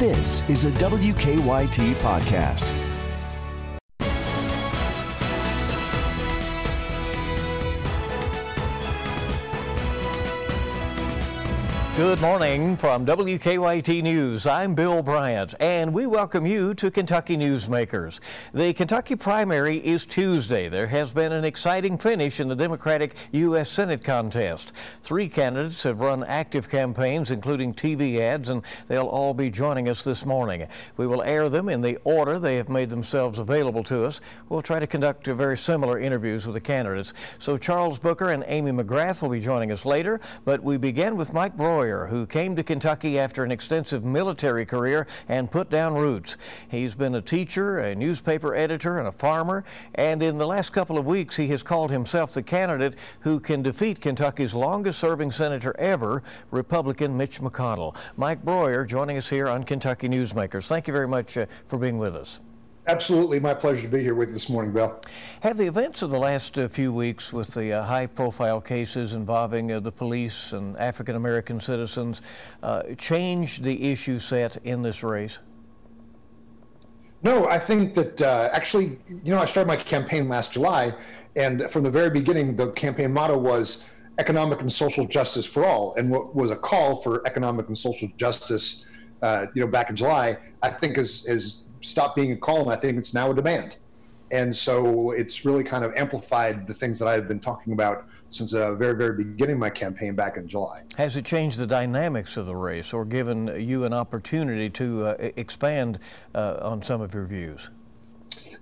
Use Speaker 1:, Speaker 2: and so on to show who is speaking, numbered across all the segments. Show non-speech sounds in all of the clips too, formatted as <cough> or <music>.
Speaker 1: This is a WKYT podcast.
Speaker 2: Good morning from WKYT News. I'm Bill Bryant, and we welcome you to Kentucky Newsmakers. The Kentucky primary is Tuesday. There has been an exciting finish in the Democratic U.S. Senate contest. Three candidates have run active campaigns, including TV ads, and they'll all be joining us this morning. We will air them in the order they have made themselves available to us. We'll try to conduct very similar interviews with the candidates. So Charles Booker and Amy McGrath will be joining us later, but we begin with Mike Who came to Kentucky after an extensive military career and put down roots. He's been a teacher, a newspaper editor, and a farmer, and in the last couple of weeks, he has called himself the candidate who can defeat Kentucky's longest serving senator ever, Republican Mitch McConnell. Mike Broihier joining us here on Kentucky Newsmakers. Thank you very much uh, for being with us.
Speaker 3: Absolutely, my pleasure to be here with you this morning, Bill.
Speaker 2: Have the events of the last uh, few weeks with the uh, high profile cases involving uh, the police and African American citizens uh, changed the issue set in this race?
Speaker 3: No, I think that uh, actually, you know, I started my campaign last July, and from the very beginning, the campaign motto was economic and social justice for all. And what was a call for economic and social justice, uh, you know, back in July, I think is, is stopped being a call, and I think it's now a demand. And so it's really kind of amplified the things that I've been talking about since the very, very beginning of my campaign back in July.
Speaker 2: Has it changed the dynamics of the race or given you an opportunity to uh, expand uh, on some of your views?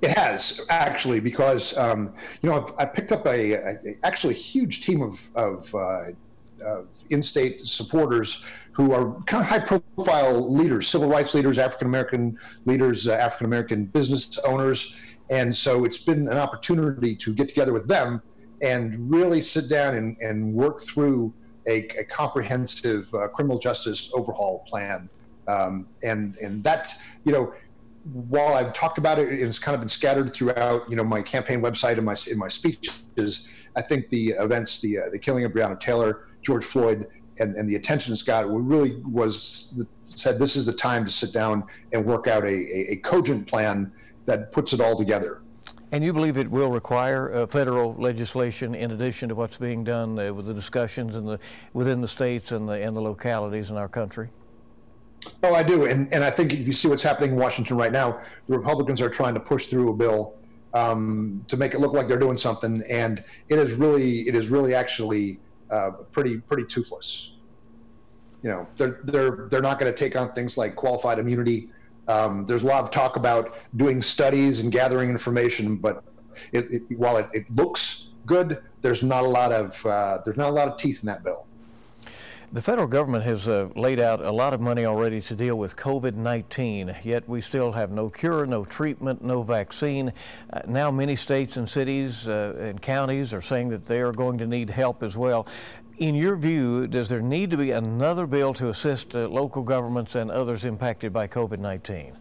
Speaker 3: It has actually, because um, you know I've, I picked up a, a, actually a huge team of, of, uh, of in-state supporters who are kind of high profile leaders, civil rights leaders, African American leaders, uh, African American business owners. And so it's been an opportunity to get together with them and really sit down and, and work through a, a comprehensive uh, criminal justice overhaul plan. Um, and, and that, you know, while I've talked about it, it's kind of been scattered throughout, you know, my campaign website and my, in my speeches. I think the events, the, uh, the killing of Breonna Taylor, George Floyd, and, and the attention it's got really was said this is the time to sit down and work out a, a, a cogent plan that puts it all together.
Speaker 2: And you believe it will require uh, federal legislation in addition to what's being done uh, with the discussions in the, within the states and the, and the localities in our country?
Speaker 3: Oh, I do. And, and I think if you see what's happening in Washington right now, the Republicans are trying to push through a bill um, to make it look like they're doing something. And it is really, it is really actually uh, pretty pretty toothless. You know, they're they're they're not going to take on things like qualified immunity. Um, there's a lot of talk about doing studies and gathering information, but it, it, while it, it, looks good, there's not a lot of uh, there's not a lot of teeth in that bill.
Speaker 2: The federal government has uh, laid out a lot of money already to deal with COVID 19, yet we still have no cure, no treatment, no vaccine. Uh, now, many states and cities uh, and counties are saying that they are going to need help as well. In your view, does there need to be another bill to assist uh, local governments and others impacted by COVID 19?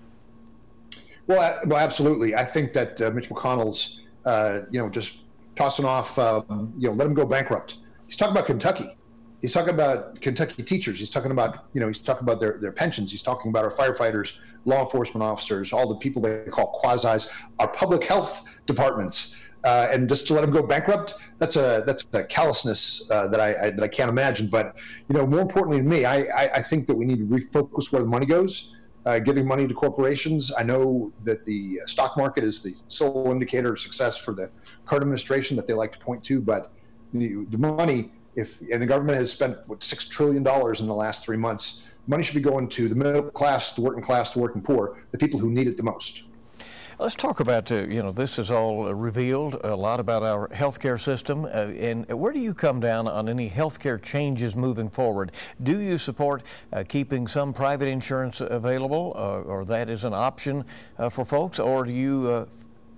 Speaker 3: Well, well, absolutely. I think that uh, Mitch McConnell's, uh, you know, just tossing off, um, you know, let him go bankrupt. He's talking about Kentucky he's talking about Kentucky teachers. He's talking about, you know, he's talking about their, their pensions. He's talking about our firefighters, law enforcement officers, all the people they call quasis, our public health departments. Uh, and just to let them go bankrupt, that's a that's a callousness uh, that I, I, that I can't imagine. But you know, more importantly to me, I, I, I think that we need to refocus where the money goes. Uh, giving money to corporations. I know that the stock market is the sole indicator of success for the current administration that they like to point to, but the, the money if and the government has spent what six trillion dollars in the last three months, money should be going to the middle class, the working class, the working poor, the people who need it the most.
Speaker 2: Let's talk about, uh, you know, this is all uh, revealed a lot about our healthcare system. Uh, and where do you come down on any healthcare changes moving forward? Do you support uh, keeping some private insurance available, uh, or that is an option uh, for folks, or do you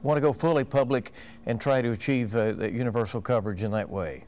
Speaker 2: want to go fully public and try to achieve universal coverage in that way?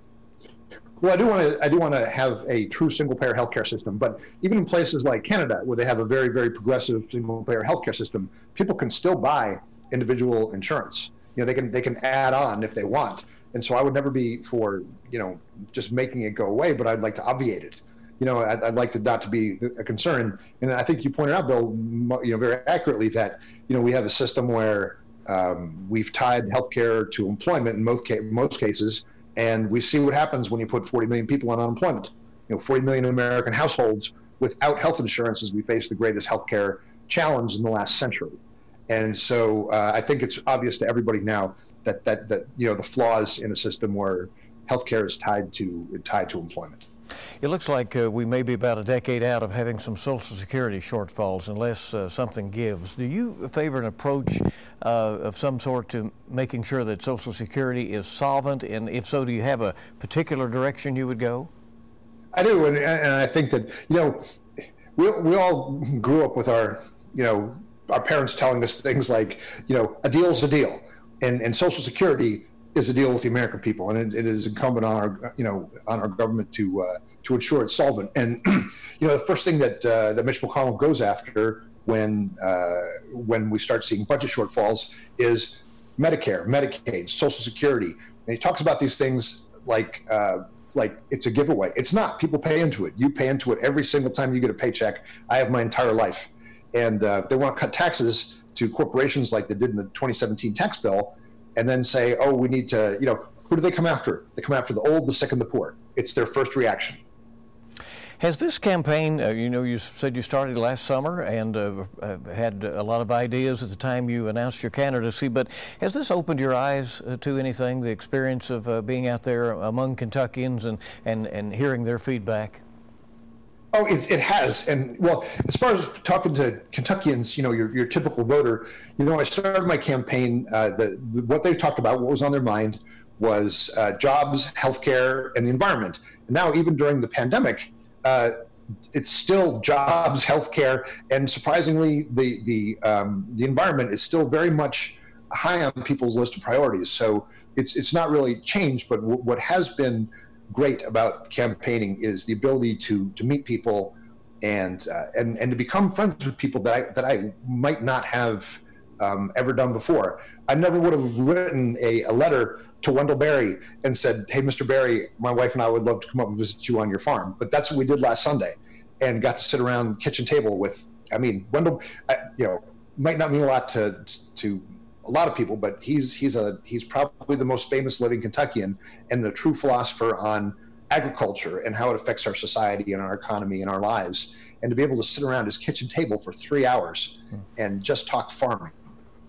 Speaker 3: Well, I do want to I do want to have a true single payer healthcare system, but even in places like Canada, where they have a very very progressive single payer healthcare system, people can still buy individual insurance. You know, they can they can add on if they want, and so I would never be for you know just making it go away, but I'd like to obviate it. you know, I'd, I'd, like to not to be a concern. And I think you pointed out, Bill, you know, very accurately that you know we have a system where um, we've tied healthcare to employment in most ca- most cases, and we see what happens when you put 40 million people on unemployment. You know, 40 million American households without health insurance as we face the greatest healthcare challenge in the last century. And so uh, I think it's obvious to everybody now that, that, that you know the flaws in a system where healthcare is tied to tied to employment.
Speaker 2: It looks like uh, we may be about a decade out of having some Social Security shortfalls unless uh, something gives. Do you favor an approach uh, of some sort to making sure that Social Security is solvent? And if so, do you have a particular direction you would go?
Speaker 3: I do, and, and I think that you know we we all grew up with our you know our parents telling us things like you know a deal's a deal, and and Social Security is a deal with the American people, and it, it is incumbent on our you know on our government to uh, to ensure it's solvent. And <clears throat> you know the first thing that uh, that Mitch McConnell goes after when uh, when we start seeing budget shortfalls is Medicare, Medicaid, Social Security, and he talks about these things like uh, like it's a giveaway. It's not. People pay into it. You pay into it every single time you get a paycheck. I have my entire life, and uh, they want to cut taxes to corporations like they did in the 2017 tax bill, and then say, "Oh, we need to," you know, who do they come after? They come after the old, the sick, and the poor. It's their first reaction.
Speaker 2: Has this campaign, uh, you know, you said you started last summer and uh, uh, had a lot of ideas at the time you announced your candidacy, but has this opened your eyes uh, to anything, the experience of uh, being out there among Kentuckians and, and, and hearing their feedback?
Speaker 3: Oh, it, it has. And well, as far as talking to Kentuckians, you know, your, your typical voter, you know, I started my campaign, uh, the, the, what they talked about, what was on their mind was jobs, healthcare, and the environment. And now, even during the pandemic, uh, it's still jobs, healthcare, and surprisingly, the the um, the environment is still very much high on people's list of priorities. So it's it's not really changed, but w- what has been great about campaigning is the ability to to meet people and uh, and and to become friends with people that I that I might not have um, ever done before. I never would have written a, a, letter to Wendell Berry and said, "Hey, Mr. Berry, my wife and I would love to come up and visit you on your farm." But that's what we did last Sunday, and got to sit around the kitchen table with. I mean, Wendell, I, you know, might not mean a lot to to a lot of people, but he's he's a he's probably the most famous living Kentuckian and the true philosopher on agriculture and how it affects our society and our economy and our lives. And to be able to sit around his kitchen table for three hours and just talk farming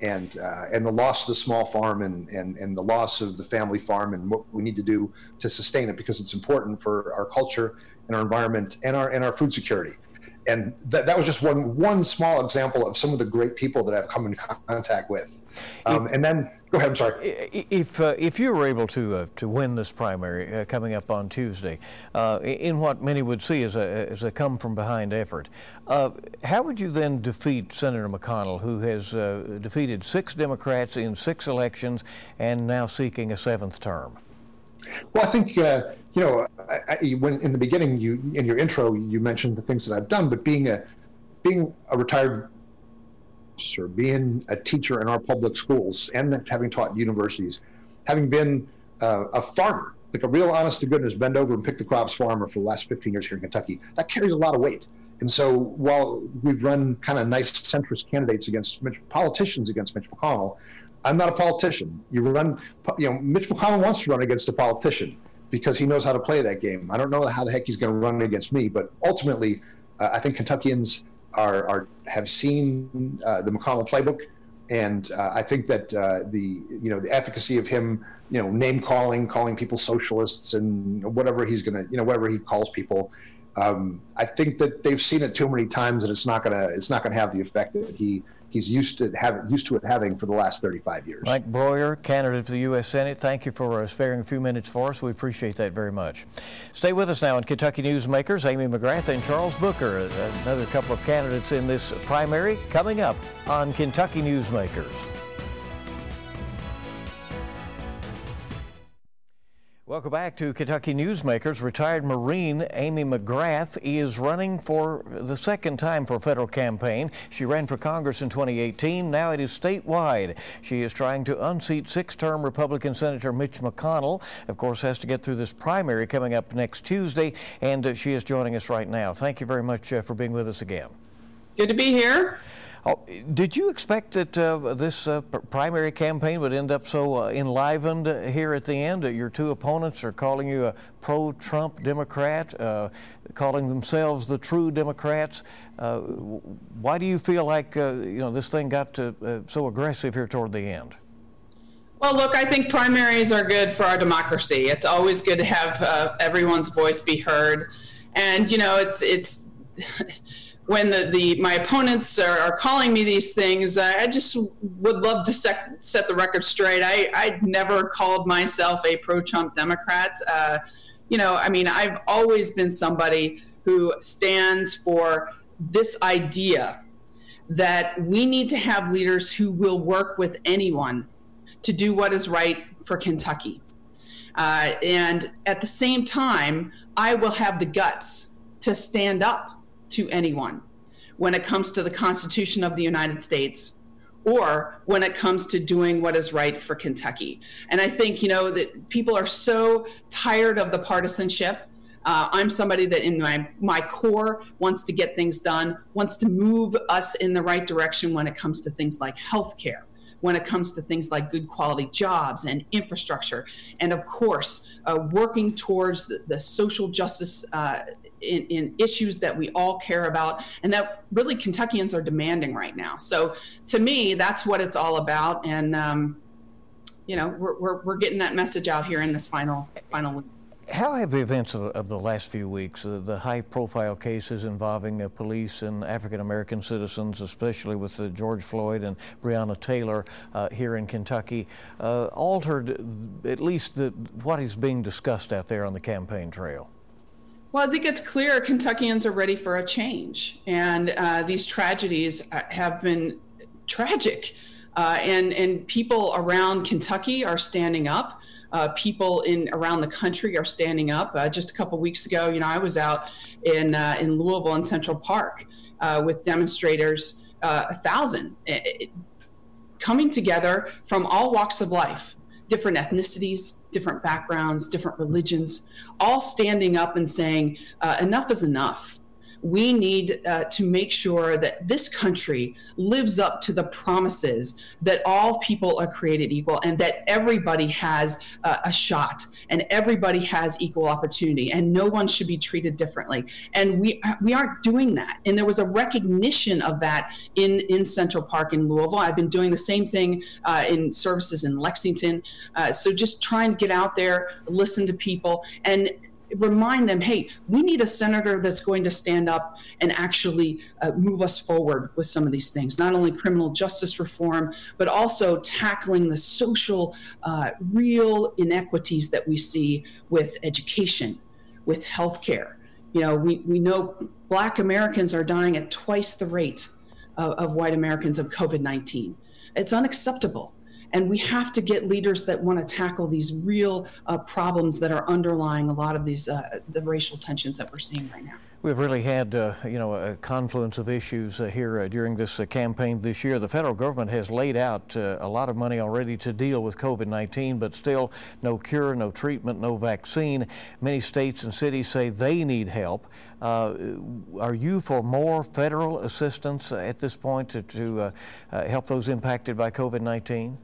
Speaker 3: and uh, and the loss of the small farm and, and and the loss of the family farm and what we need to do to sustain it because it's important for our culture and our environment and our and our food security. And that, that was just one one small example of some of the great people that I've come in contact with. Um, and then, go ahead. I'm sorry.
Speaker 2: If uh, if you were able to uh, to win this primary uh, coming up on Tuesday, uh, in what many would see as a as a come from behind effort, uh, how would you then defeat Senator McConnell, who has uh, defeated six Democrats in six elections and now seeking a seventh term?
Speaker 3: Well, I think you know I, I, when in the beginning you in your intro you mentioned the things that I've done, but being a being a retired or being a teacher in our public schools and having taught universities, having been uh, a farmer, like a real honest to goodness bend over and pick the crops farmer for the last 15 years here in Kentucky, that carries a lot of weight. And so while we've run kind of nice centrist candidates against Mitch, politicians against Mitch McConnell, I'm not a politician. You run, you know, Mitch McConnell wants to run against a politician because he knows how to play that game. I don't know how the heck he's going to run against me, but ultimately, uh, I think Kentuckians are, are have seen uh, the McConnell playbook, and uh, I think that uh, the you know the efficacy of him, you know, name calling, calling people socialists, and whatever he's gonna, you know, whatever he calls people. Um, I think that they've seen it too many times, and it's not gonna it's not gonna have the effect that he he's used to having used to it having for the last 35 years.
Speaker 2: Mike Broihier, candidate for the U.S. Senate. Thank you for uh, sparing a few minutes for us. We appreciate that very much. Stay with us now in Kentucky Newsmakers. Amy McGrath and Charles Booker, uh, another couple of candidates in this primary, coming up on Kentucky Newsmakers. Welcome back to Kentucky Newsmakers. Retired Marine Amy McGrath is running for the second time for a federal campaign. She ran for Congress in 2018. Now it is statewide. She is trying to unseat six-term Republican Senator Mitch McConnell. Of course, has to get through this primary coming up next Tuesday, and she is joining us right now. Thank you very much uh, for being with us again.
Speaker 4: Good to be here.
Speaker 2: Oh, did you expect that uh, this uh, primary campaign would end up so uh, enlivened here at the end? That your two opponents are calling you a pro-Trump Democrat, uh, calling themselves the true Democrats. Uh, why do you feel like uh, you know this thing got so aggressive here toward the end?
Speaker 4: Well, look, I think primaries are good for our democracy. It's always good to have everyone's voice be heard, and you know, it's it's. <laughs> when the, the my opponents are, are calling me these things, I just would love to set, set the record straight. I, I never called myself a pro-Trump Democrat. Uh, you know, I mean, I've always been somebody who stands for this idea that we need to have leaders who will work with anyone to do what is right for Kentucky. Uh, and at the same time, I will have the guts to stand up to anyone when it comes to the Constitution of the United States or when it comes to doing what is right for Kentucky. And I think, you know, that people are so tired of the partisanship. Uh, I'm somebody that in my, my core wants to get things done, wants to move us in the right direction when it comes to things like healthcare, when it comes to things like good quality jobs and infrastructure, and of course, uh, working towards the, the social justice uh, in, in, issues that we all care about and that really Kentuckians are demanding right now. So to me, that's what it's all about. And, um, you know, we're, we're, we're, getting that message out here in this final, final.
Speaker 2: How have the events of the, of the last few weeks, uh, the high profile cases involving uh, police and African American citizens, especially with uh, George Floyd and Breonna Taylor uh, here in Kentucky, uh, altered at least the, what is being discussed out there on the campaign trail?
Speaker 4: Well, I think it's clear Kentuckians are ready for a change, and uh, these tragedies uh, have been tragic, uh, and and people around Kentucky are standing up. Uh, people in around the country are standing up. Uh, just a couple weeks ago, you know, I was out in uh, in Louisville in Central Park with demonstrators, a thousand, it, coming together from all walks of life, different ethnicities, different backgrounds, different religions all standing up and saying, uh, enough is enough. We need uh, to make sure that this country lives up to the promises that all people are created equal and that everybody has uh, a shot and everybody has equal opportunity and no one should be treated differently. And we we aren't doing that. And there was a recognition of that in in central park in louisville. I've been doing the same thing uh, in services in lexington. Uh, so just trying to get out there listen to people. And remind them, hey, we need a senator that's going to stand up and actually uh, move us forward with some of these things, not only criminal justice reform, but also tackling the social, uh, real inequities that we see with education, with healthcare. You know, we, we know Black Americans are dying at twice the rate of, of white Americans of COVID 19. It's unacceptable. And we have to get leaders that want to tackle these real uh, problems that are underlying a lot of these uh, the racial tensions that we're seeing right now.
Speaker 2: We've really had, uh, you know, a confluence of issues uh, here uh, during this uh, campaign this year. The federal government has laid out uh, a lot of money already to deal with COVID-19, but still no cure, no treatment, no vaccine. Many states and cities say they need help. Uh, are you for more federal assistance at this point to, to help those impacted by COVID-19?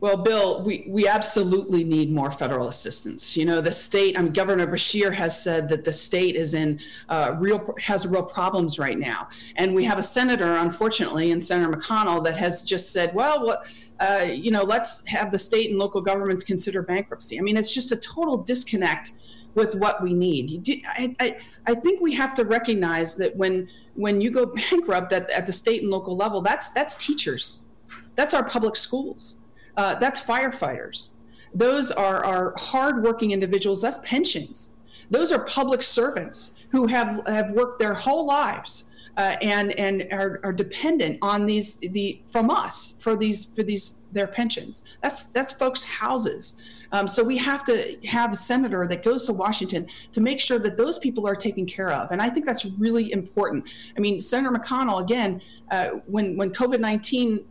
Speaker 4: Well, Bill, we, we absolutely need more federal assistance. You know, the state, mean, Governor Beshear has said that the state is in uh, real, has real problems right now. And we have a senator, unfortunately, and Senator McConnell, that has just said, well, what, uh, you know, let's have the state and local governments consider bankruptcy. I mean, it's just a total disconnect with what we need. I, I, I think we have to recognize that when when you go <laughs> bankrupt at, at the state and local level, that's that's teachers, that's our public schools uh, that's firefighters. Those are, are hardworking individuals. That's pensions. Those are public servants who have, have worked their whole lives uh, and and are, are dependent on these the from us for these for these their pensions. That's that's folks' houses. Um, so we have to have a senator that goes to Washington to make sure that those people are taken care of. And I think that's really important. I mean, Senator McConnell, again, uh, when, when COVID 19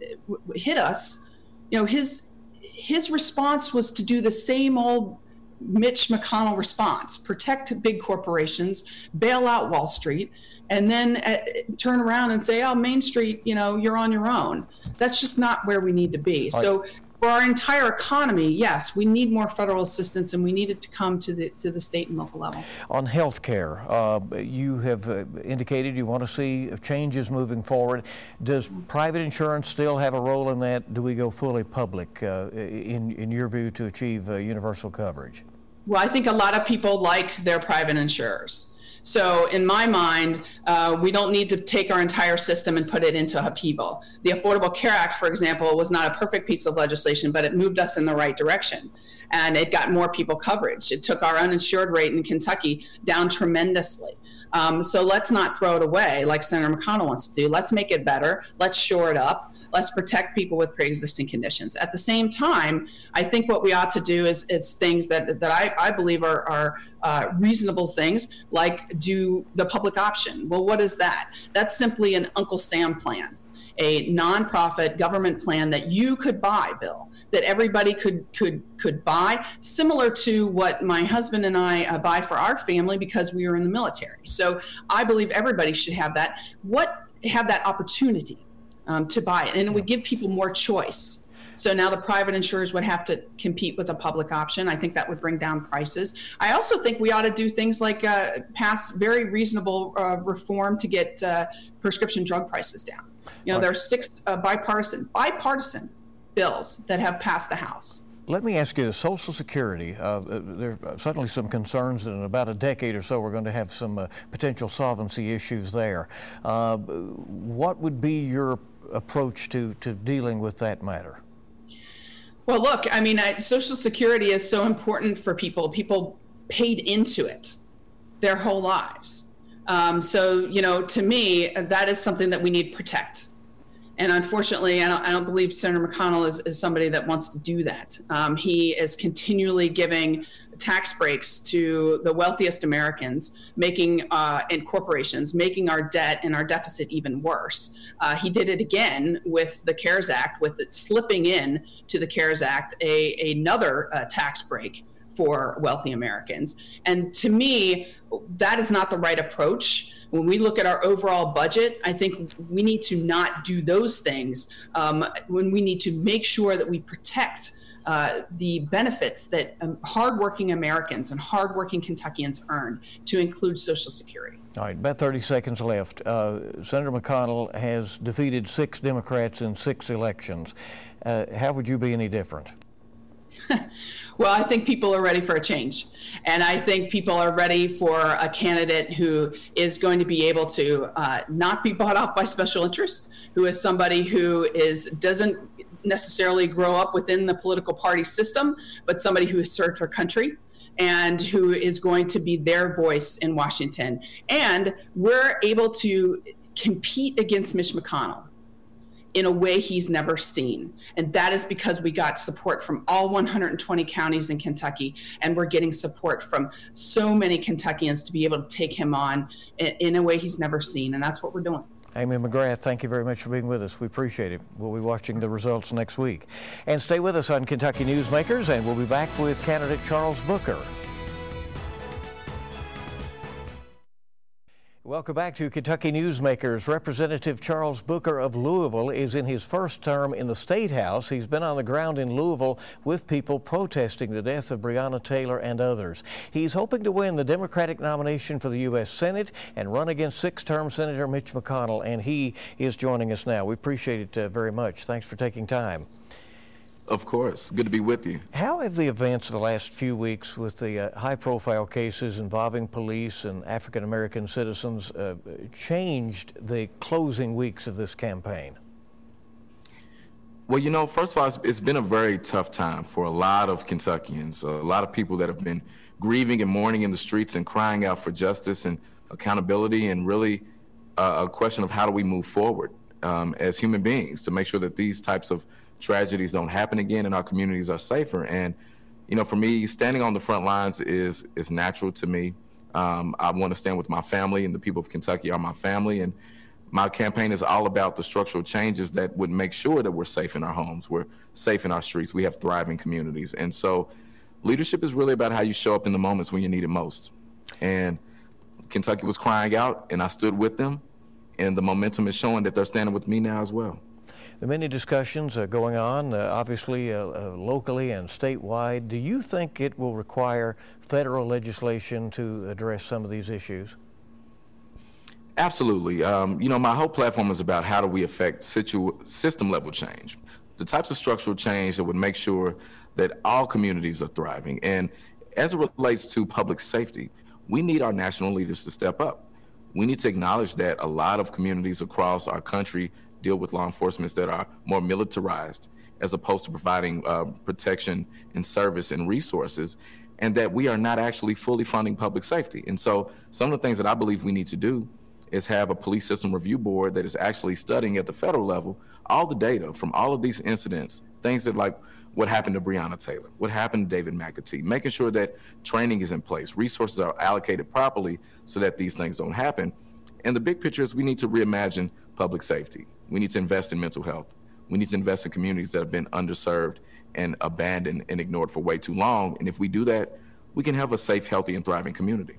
Speaker 4: hit us, you know, his, his response was to do the same old Mitch McConnell response protect big corporations, bail out Wall Street, and then uh, turn around and say, oh, Main Street, you know, you're on your own. That's just not where we need to be. So for our entire economy, yes, we need more federal assistance, and we need it to come to the to the state and local level.
Speaker 2: On health care, uh, you have uh, indicated you want to see changes moving forward. Does private insurance still have a role in that? Do we go fully public, uh, in in your view, to achieve uh, universal coverage?
Speaker 4: Well, I think a lot of people like their private insurers. So, in my mind, uh, we don't need to take our entire system and put it into upheaval. The Affordable Care Act, for example, was not a perfect piece of legislation, but it moved us in the right direction. And it got more people coverage. It took our uninsured rate in Kentucky down tremendously. Um, so let's not throw it away like Senator McConnell wants to do. Let's make it better. Let's shore it up. Let's protect people with pre-existing conditions. At the same time, I think what we ought to do is, is things that, that I, I believe are, are uh, reasonable things, like do the public option. Well, what is that? That's simply an Uncle Sam plan, a nonprofit government plan that you could buy, Bill that everybody could could could buy, similar to what my husband and I uh, buy for our family because we are in the military. So I believe everybody should have that. What have that opportunity um, to buy it, and it would give people more choice. So now the private insurers would have to compete with a public option. I think that would bring down prices. I also think we ought to do things like uh, pass very reasonable uh, reform to get uh, prescription drug prices down. You know, there are six uh, bipartisan bipartisan bills that have passed the House.
Speaker 2: Let me ask you, Social Security, uh, uh there are certainly some concerns that in about a decade or so we're going to have some uh, potential solvency issues there. Uh, what would be your approach to, to dealing with that matter?
Speaker 4: Well, look, I mean, I, Social Security is so important for people. People paid into it their whole lives. Um, so, you know, to me, that is something that we need to protect. And unfortunately, I don't, I don't believe Senator McConnell is, is somebody that wants to do that. Um, he is continually giving tax breaks to the wealthiest Americans, making uh, and corporations, making our debt and our deficit even worse. Uh, he did it again with the CARES Act, with it slipping in to the CARES Act a, another uh, tax break for wealthy Americans. And to me, that is not the right approach. When we look at our overall budget, I think we need to not do those things. Um, when we need to make sure that we protect uh, the benefits that um, hardworking Americans and hardworking Kentuckians earn, to include Social Security.
Speaker 2: All right, about 30 seconds left. Uh, Senator McConnell has defeated six Democrats in six elections. Uh, how would you be any different? <laughs>
Speaker 4: well, I think people are ready for a change. And I think people are ready for a candidate who is going to be able to uh, not be bought off by special interests, who is somebody who is doesn't necessarily grow up within the political party system, but somebody who has served her country and who is going to be their voice in Washington. And we're able to compete against Mitch McConnell in a way he's never seen. And that is because we got support from all 120 counties in Kentucky, and we're getting support from so many Kentuckians to be able to take him on in, a way he's never seen. And that's what we're doing.
Speaker 2: Amy McGrath, thank you very much for being with us. We appreciate it. We'll be watching the results next week. And stay with us on Kentucky Newsmakers, and we'll be back with candidate Charles Booker. Welcome back to Kentucky Newsmakers. Representative Charles Booker of Louisville is in his first term in the State House. He's been on the ground in Louisville with people protesting the death of Breonna Taylor and others. He's hoping to win the Democratic nomination for the U.S. Senate and run against six-term Senator Mitch McConnell, and he is joining us now. We appreciate it uh, very much. Thanks for taking time.
Speaker 5: Of course. Good to be with you.
Speaker 2: How have the events of the last few weeks with the uh, high profile cases involving police and African American citizens uh, changed the closing weeks of this campaign?
Speaker 5: Well, you know, first of all, it's been a very tough time for a lot of Kentuckians, a lot of people that have been grieving and mourning in the streets and crying out for justice and accountability, and really uh, a question of how do we move forward um, as human beings to make sure that these types of tragedies don't happen again and our communities are safer. And you know, for me, standing on the front lines is is natural to me. Um, I want to stand with my family, and the people of Kentucky are my family. And my campaign is all about the structural changes that would make sure that we're safe in our homes, we're safe in our streets, we have thriving communities. And so, leadership is really about how you show up in the moments when you need it most. And Kentucky was crying out, and I stood with them. And the momentum is showing that they're standing with me now as well.
Speaker 2: Many discussions uh, going on, uh, obviously uh, locally and statewide. Do you think it will require federal legislation to address some of these issues?
Speaker 5: Absolutely. Um, you know, my whole platform is about how do we affect situ- system level change, the types of structural change that would make sure that all communities are thriving. And as it relates to public safety, we need our national leaders to step up. We need to acknowledge that a lot of communities across our country deal with law enforcement that are more militarized as opposed to providing uh, protection and service and resources, and that we are not actually fully funding public safety. And so, some of the things that I believe we need to do is have a police system review board that is actually studying at the federal level all the data from all of these incidents, things that like what happened to Breonna Taylor, what happened to David McAtee, making sure that training is in place, resources are allocated properly so that these things don't happen. And the big picture is we need to reimagine public safety. We need to invest in mental health. We need to invest in communities that have been underserved and abandoned and ignored for way too long. And if we do that, we can have a safe, healthy, and thriving community.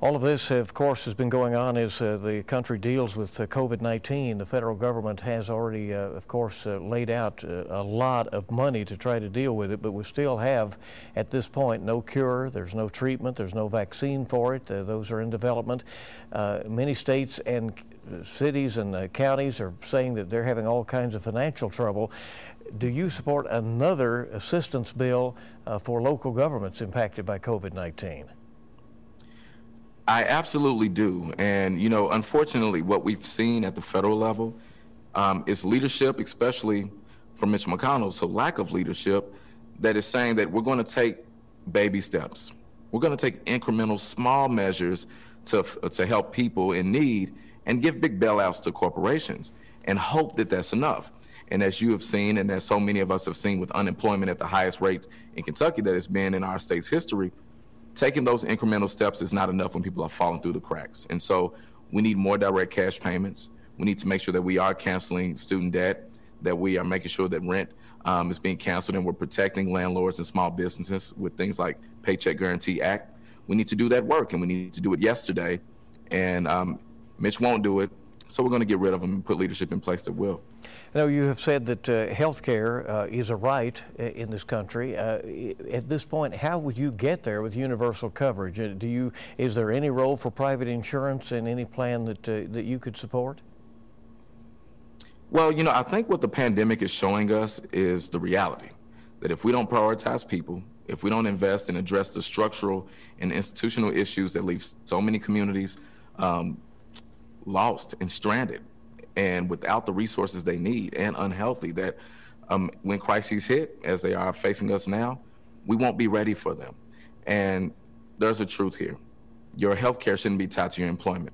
Speaker 2: All of this, of course, has been going on as uh, the country deals with uh, COVID 19. The federal government has already, uh, of course, uh, laid out uh, a lot of money to try to deal with it, but we still have, at this point, no cure. There's no treatment, there's no vaccine for it. Uh, those are in development. many states and cities and counties are saying that they're having all kinds of financial trouble. Do you support another assistance bill for local governments impacted by COVID 19?
Speaker 5: I absolutely do. And, you know, unfortunately, what we've seen at the federal level um, is leadership, especially from Mitch McConnell, so lack of leadership, that is saying that we're going to take baby steps. We're going to take incremental, small measures to, to help people in need and give big bailouts to corporations and hope that that's enough. And as you have seen, and as so many of us have seen with unemployment at the highest rate in Kentucky that it's been in our state's history, taking those incremental steps is not enough when people are falling through the cracks. And so we need more direct cash payments. We need to make sure that we are canceling student debt, that we are making sure that rent um, is being canceled, and we're protecting landlords and small businesses with things like Paycheck Guarantee Act. We need to do that work, and we need to do it yesterday. And um, Mitch won't do it, so we're going to get rid of them and put leadership in place that will.
Speaker 2: I know you have said that uh, health care uh, is a right uh, in this country. Uh, at this point, how would you get there with universal coverage? Uh, do you is there any role for private insurance in any plan that uh, that you could support?
Speaker 5: Well, you know, I think what the pandemic is showing us is the reality that if we don't prioritize people, if we don't invest and address the structural and institutional issues that leave so many communities um, lost and stranded and without the resources they need and unhealthy that um, when crises hit as they are facing us now we won't be ready for them. And there's a truth here. Your health care shouldn't be tied to your employment.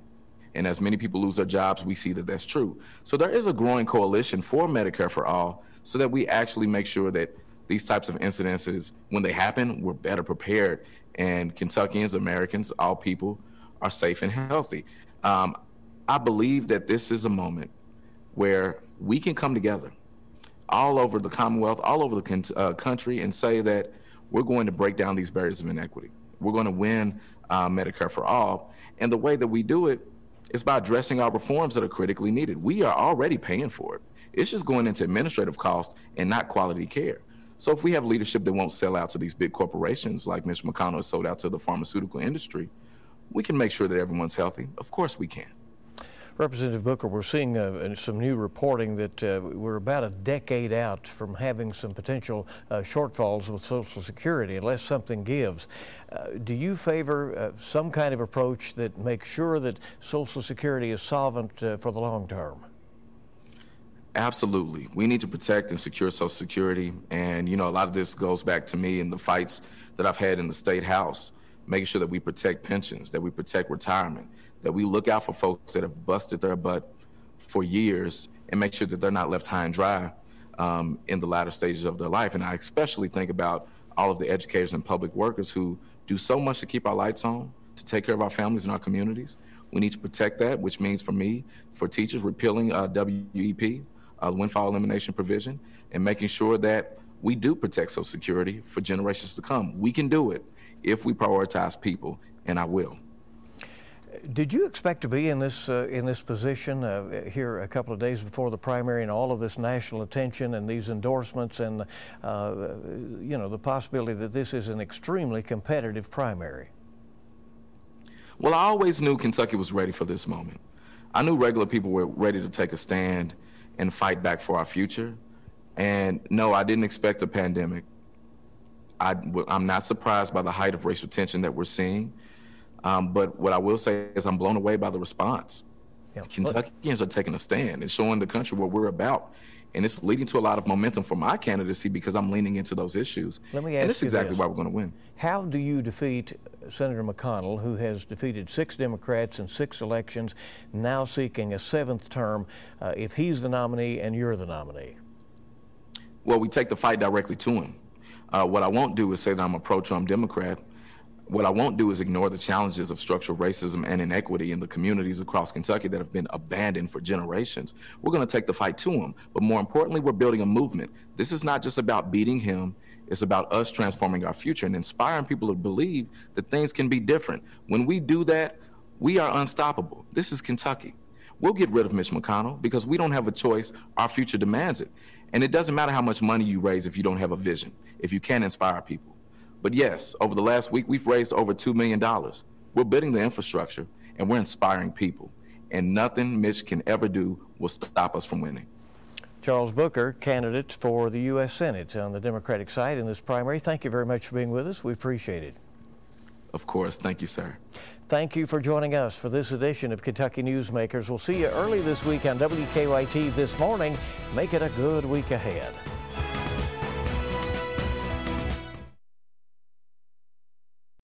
Speaker 5: And as many people lose their jobs we see that that's true. So there is a growing coalition for medicare for all so that we actually make sure that these types of incidences when they happen we're better prepared. And kentuckians americans all people are safe and healthy. Um, I believe that this is a moment where we can come together all over the Commonwealth, all over the uh, country, and say that we're going to break down these barriers of inequity. We're going to win uh, Medicare for all. And the way that we do it is by addressing our reforms that are critically needed. We are already paying for it. It's just going into administrative costs and not quality care. So if we have leadership that won't sell out to these big corporations like Mitch McConnell has sold out to the pharmaceutical industry, we can make sure that everyone's healthy. Of course we can.
Speaker 2: Representative Booker, we're seeing uh, some new reporting that uh, we're about a decade out from having some potential uh, shortfalls with Social Security unless something gives. Uh, do you favor uh, some kind of approach that makes sure that Social Security is solvent uh, for the long term?
Speaker 5: Absolutely. We need to protect and secure Social Security. And, you know, a lot of this goes back to me and the fights that I've had in the state house, making sure that we protect pensions, that we protect retirement, that we look out for folks that have busted their butt for years and make sure that they're not left high and dry um, in the latter stages of their life. And I especially think about all of the educators and public workers who do so much to keep our lights on, to take care of our families and our communities. We need to protect that, which means for me, for teachers, repealing uh, WEP, uh, windfall elimination provision, and making sure that we do protect Social Security for generations to come. We can do it if we prioritize people, and I will.
Speaker 2: Did you expect to be in this uh, in this position uh, here a couple of days before the primary, and all of this national attention and these endorsements, and uh, you know the possibility that this is an extremely competitive primary?
Speaker 5: Well, I always knew Kentucky was ready for this moment. I knew regular people were ready to take a stand and fight back for our future. And no, I didn't expect a pandemic. I, am not surprised by the height of racial tension that we're seeing. Um, but what I will say is I'm blown away by the response. Yeah. Kentuckians are taking a stand and showing the country what we're about. And it's leading to a lot of momentum for my candidacy because I'm leaning into those issues.
Speaker 2: Let me ask
Speaker 5: and this
Speaker 2: is
Speaker 5: exactly
Speaker 2: this.
Speaker 5: why we're going to win.
Speaker 2: How do you defeat Senator McConnell, who has defeated six Democrats in six elections, now seeking a seventh term, uh, if he's the nominee and you're the nominee?
Speaker 5: Well, we take the fight directly to him. Uh, what I won't do is say that I'm a pro-Trump Democrat what I won't do is ignore the challenges of structural racism and inequity in the communities across Kentucky that have been abandoned for generations. We're going to take the fight to him, but more importantly, we're building a movement. This is not just about beating him. It's about us transforming our future and inspiring people to believe that things can be different. When we do that, we are unstoppable. This is Kentucky. We'll get rid of Mitch McConnell because we don't have a choice. Our future demands it. And it doesn't matter how much money you raise if you don't have a vision, if you can't inspire people. But yes, over the last week, we've raised over $2 million. We're building the infrastructure and we're inspiring people. And nothing Mitch can ever do will stop us from winning.
Speaker 2: Charles Booker, candidate for the U.S. Senate on the Democratic side in this primary. Thank you very much for being with us. We appreciate it.
Speaker 5: Of course. Thank you, sir.
Speaker 2: Thank you for joining us for this edition of Kentucky Newsmakers. We'll see you early this week on WKYT this morning. Make it a good week ahead.